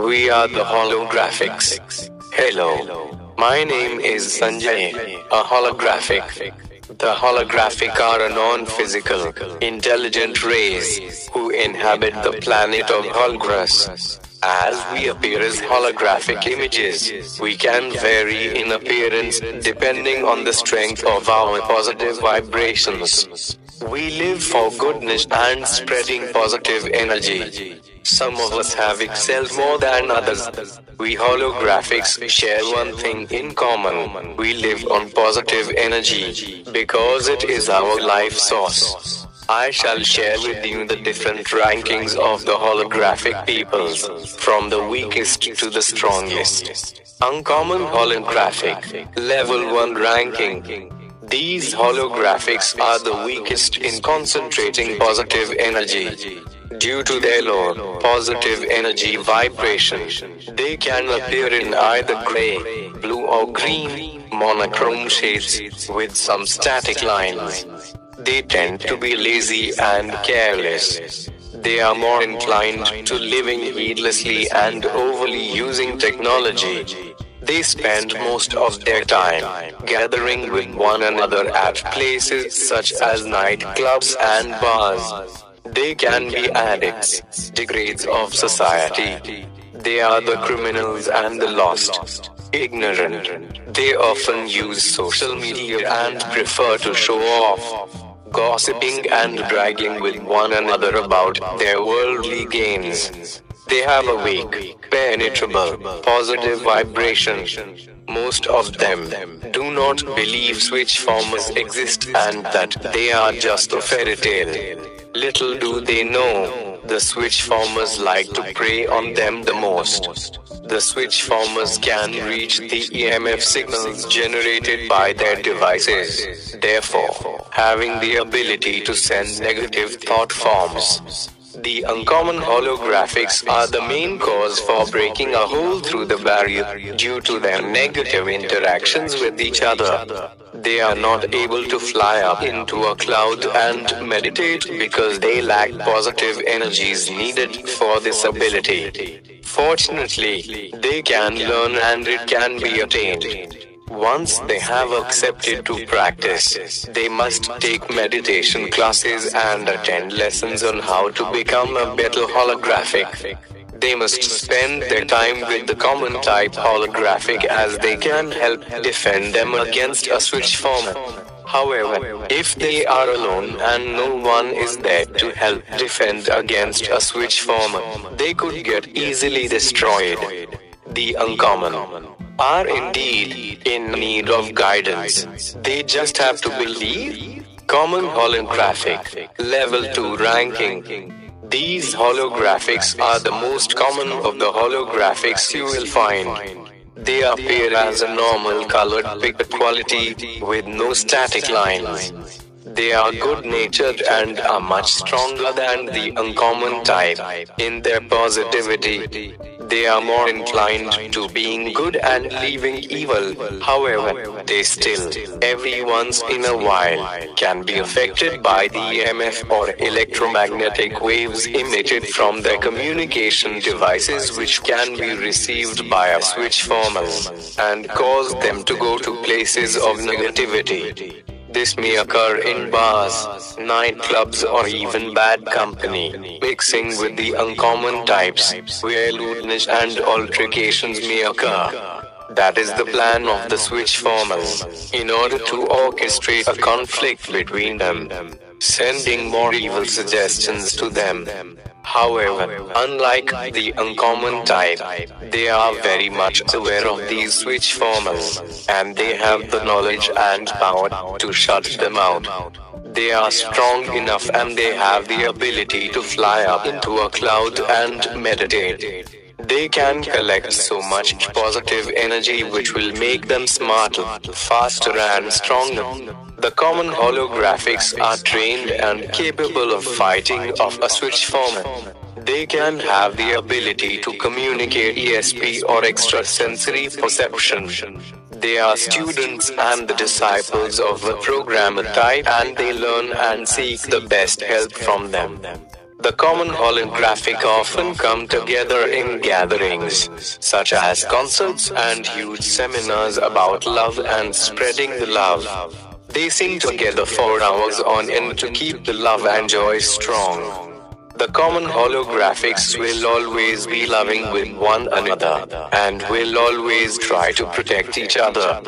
We are the holographics. Hello. My name is Sanjay, a holographic. The holographic are a non-physical, intelligent race who inhabit the planet of Holgras. As we appear as holographic images, we can vary in appearance depending on the strength of our positive vibrations. We live for goodness and spreading positive energy. Some of us have excelled more than others. We holographics share one thing in common. We live on positive energy because it is our life source. I shall share with you the different rankings of the holographic peoples, from the weakest to the strongest. Uncommon holographic, level 1 ranking. These holographics are the weakest in concentrating positive energy. Due to their low positive energy vibration, they can appear in either gray, blue or green monochrome shades with some static lines. They tend to be lazy and careless. They are more inclined to living heedlessly and overly using technology. They spend most of their time gathering with one another at places such as nightclubs and bars. They can be addicts, degrades of society. They are the criminals and the lost, ignorant. They often use social media and prefer to show off, gossiping and bragging with one another about their worldly gains. They have a weak, penetrable, positive vibration. Most of them do not believe switch formers exist and that they are just a fairy tale. Little do they know, the switch formers like to prey on them the most. The switch formers can reach the EMF signals generated by their devices, therefore, having the ability to send negative thought forms. The uncommon holographics are the main cause for breaking a hole through the barrier due to their negative interactions with each other. They are not able to fly up into a cloud and meditate because they lack positive energies needed for this ability. Fortunately, they can learn and it can be attained. Once they have accepted to practice, they must take meditation classes and attend lessons on how to become a better holographic. They must spend their time with the common type holographic as they can help defend them against a switch former. However, if they are alone and no one is there to help defend against a switch former, they could get easily destroyed. The uncommon are indeed in need of guidance. They just have to believe. Common holographic, level 2 ranking. These holographics are the most common of the holographics you will find. They appear as a normal colored picture quality with no static lines. They are good natured and are much stronger than the uncommon type in their positivity. They are more inclined to being good and leaving evil. However, they still, every once in a while, can be affected by the EMF or electromagnetic waves emitted from their communication devices which can be received by a switch former and cause them to go to places of negativity. This may occur in bars, nightclubs, or even bad company, mixing with the uncommon types, where lewdness and altercations may occur. That is the plan of the switch formers, in order to orchestrate a conflict between them, sending more evil suggestions to them. However, unlike the uncommon type, they are very much aware of these switch formers, and they have the knowledge and power to shut them out. They are strong enough and they have the ability to fly up into a cloud and meditate. They can collect so much positive energy which will make them smarter, faster and stronger. The common holographics are trained and capable of fighting off a switch former. They can have the ability to communicate ESP or extrasensory perception. They are students and the disciples of the programmer type and they learn and seek the best help from them. The common holographic often come together in gatherings, such as concerts and huge seminars about love and spreading the love. They sing together for hours on end to keep the love and joy strong. The common holographics will always be loving with one another and will always try to protect each other.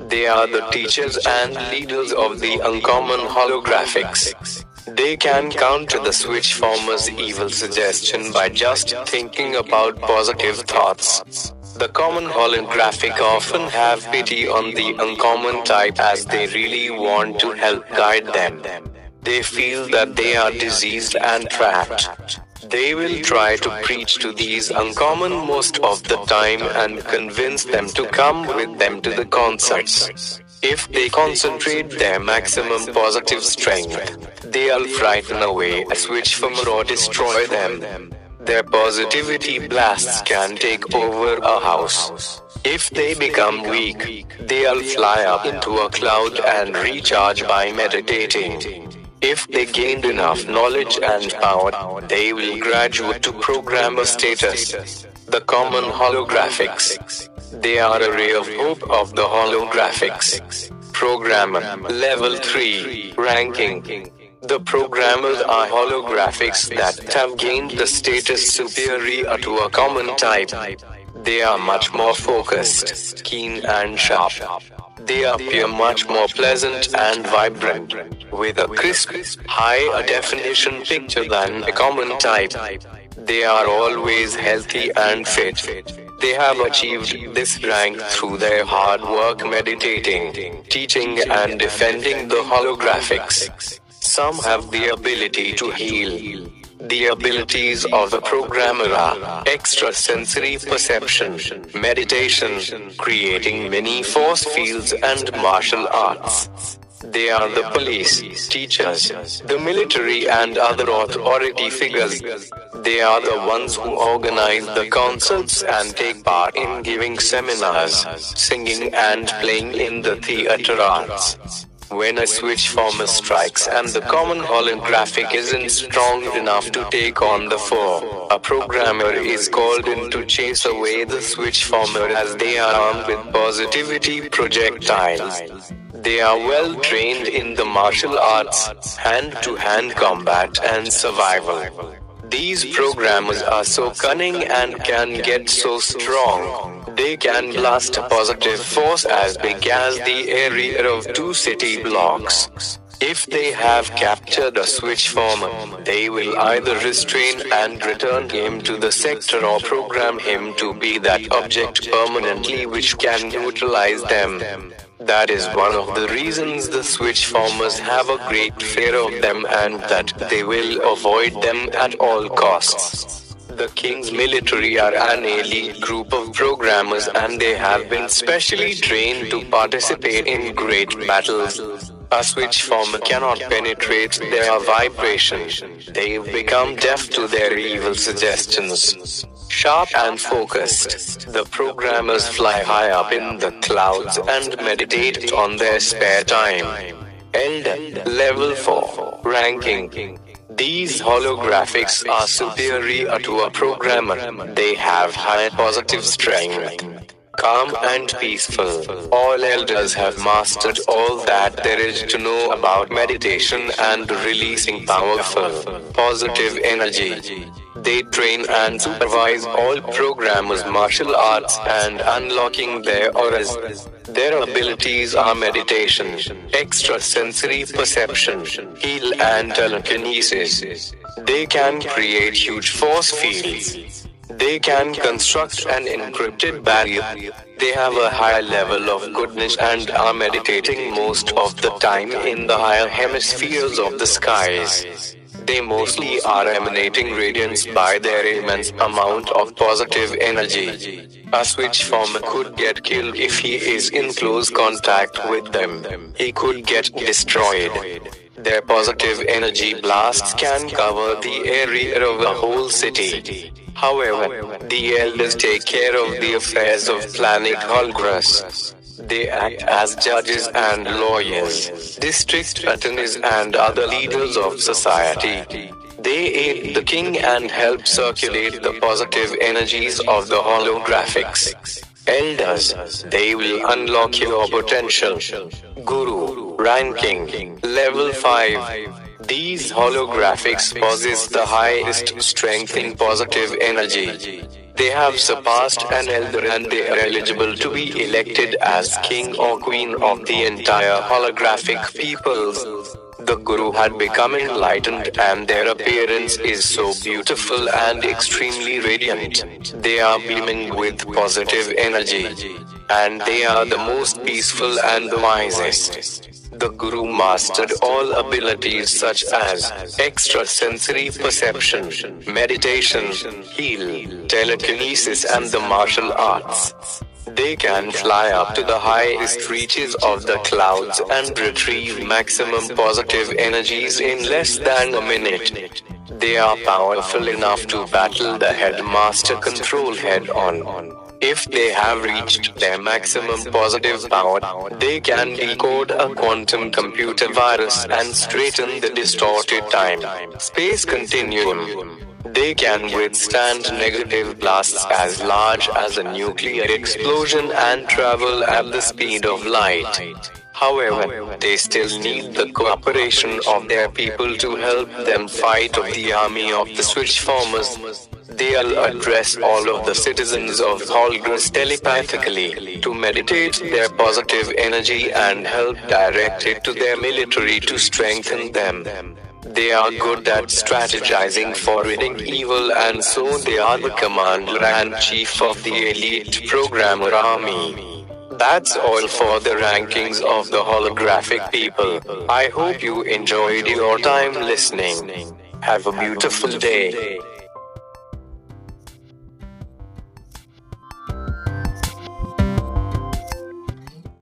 They are the teachers and leaders of the uncommon holographics. They can counter the switch former's evil suggestion by just thinking about positive thoughts. The common holographic often have pity on the uncommon type as they really want to help guide them. They feel that they are diseased and trapped. They will try to preach to these uncommon most of the time and convince them to come with them to the concerts. If they concentrate their maximum positive strength, they'll frighten away a switch from or destroy them. Their positivity blasts can take over a house. If they become weak, they'll fly up into a cloud and recharge by meditating. If they gained enough knowledge and power, they will graduate to programmer status. The common holographics. They are a ray of hope of the holographics. Programmer, level 3, ranking. The programmers are holographics that have gained the status superior to a common type. They are much more focused, keen and sharp. They appear much more pleasant and vibrant, with a crisp, high definition picture than a common type. They are always healthy and fit. They have achieved this rank through their hard work meditating, teaching and defending the holographics. Some have the ability to heal. The abilities of the programmer are extrasensory perception, meditation, creating many force fields, and martial arts. They are the police, teachers, the military, and other authority figures. They are the ones who organize the concerts and take part in giving seminars, singing, and playing in the theater arts. When a switch former strikes and the common holographic isn't strong enough to take on the foe, a programmer is called in to chase away the switch former as they are armed with positivity projectiles. They are well trained in the martial arts, hand to hand combat, and survival. These programmers are so cunning and can get so strong they can blast a positive force as big as the area of two city blocks. If they have captured a switch former, they will either restrain and return him to the sector or program him to be that object permanently which can neutralize them. That is one of the reasons the switch formers have a great fear of them and that they will avoid them at all costs. The King's military are an elite group of programmers and they have been specially trained to participate in great battles. A switch form cannot penetrate their vibration. They've become deaf to their evil suggestions. Sharp and focused, the programmers fly high up in the clouds and meditate on their spare time. Elder, level 4, ranking. These holographics are superior to a programmer. They have high positive strength. Calm and peaceful. All elders have mastered all that there is to know about meditation and releasing powerful, positive energy. They train and supervise all programmers' martial arts and unlocking their auras. Their abilities are meditation, extrasensory perception, heal, and telekinesis. They can create huge force fields. They can construct an encrypted barrier. They have a high level of goodness and are meditating most of the time in the higher hemispheres of the skies. They mostly are emanating radiance by their immense amount of positive energy. A switch former could get killed if he is in close contact with them. He could get destroyed. Their positive energy blasts can cover the area of a whole city. However, the elders take care of the affairs of planet Holgras. They act as judges and lawyers, district attorneys, and other leaders of society. They aid the king and help circulate the positive energies of the holographics. Elders, they will unlock your potential. Guru, ranking, level 5. These holographics possess the highest strength in positive energy. They have surpassed an elder and they are eligible to be elected as king or queen of the entire holographic peoples. The Guru had become enlightened and their appearance is so beautiful and extremely radiant. They are beaming with positive energy. And they are the most peaceful and the wisest. The Guru mastered all abilities such as extrasensory perception, meditation, heal, telekinesis and the martial arts. They can fly up to the highest reaches of the clouds and retrieve maximum positive energies in less than a minute. They are powerful enough to battle the headmaster control head on. If they have reached their maximum positive power, they can decode a quantum computer virus and straighten the distorted time space continuum. They can withstand negative blasts as large as a nuclear explosion and travel at the speed of light. However, they still need the cooperation of their people to help them fight off the army of the switchformers. They'll address all of the citizens of Holgras telepathically to meditate their positive energy and help direct it to their military to strengthen them. They are good at strategizing for ridding evil and so they are the commander and chief of the elite programmer army. That's all for the rankings of the holographic people. I hope you enjoyed your time listening. Have a beautiful day.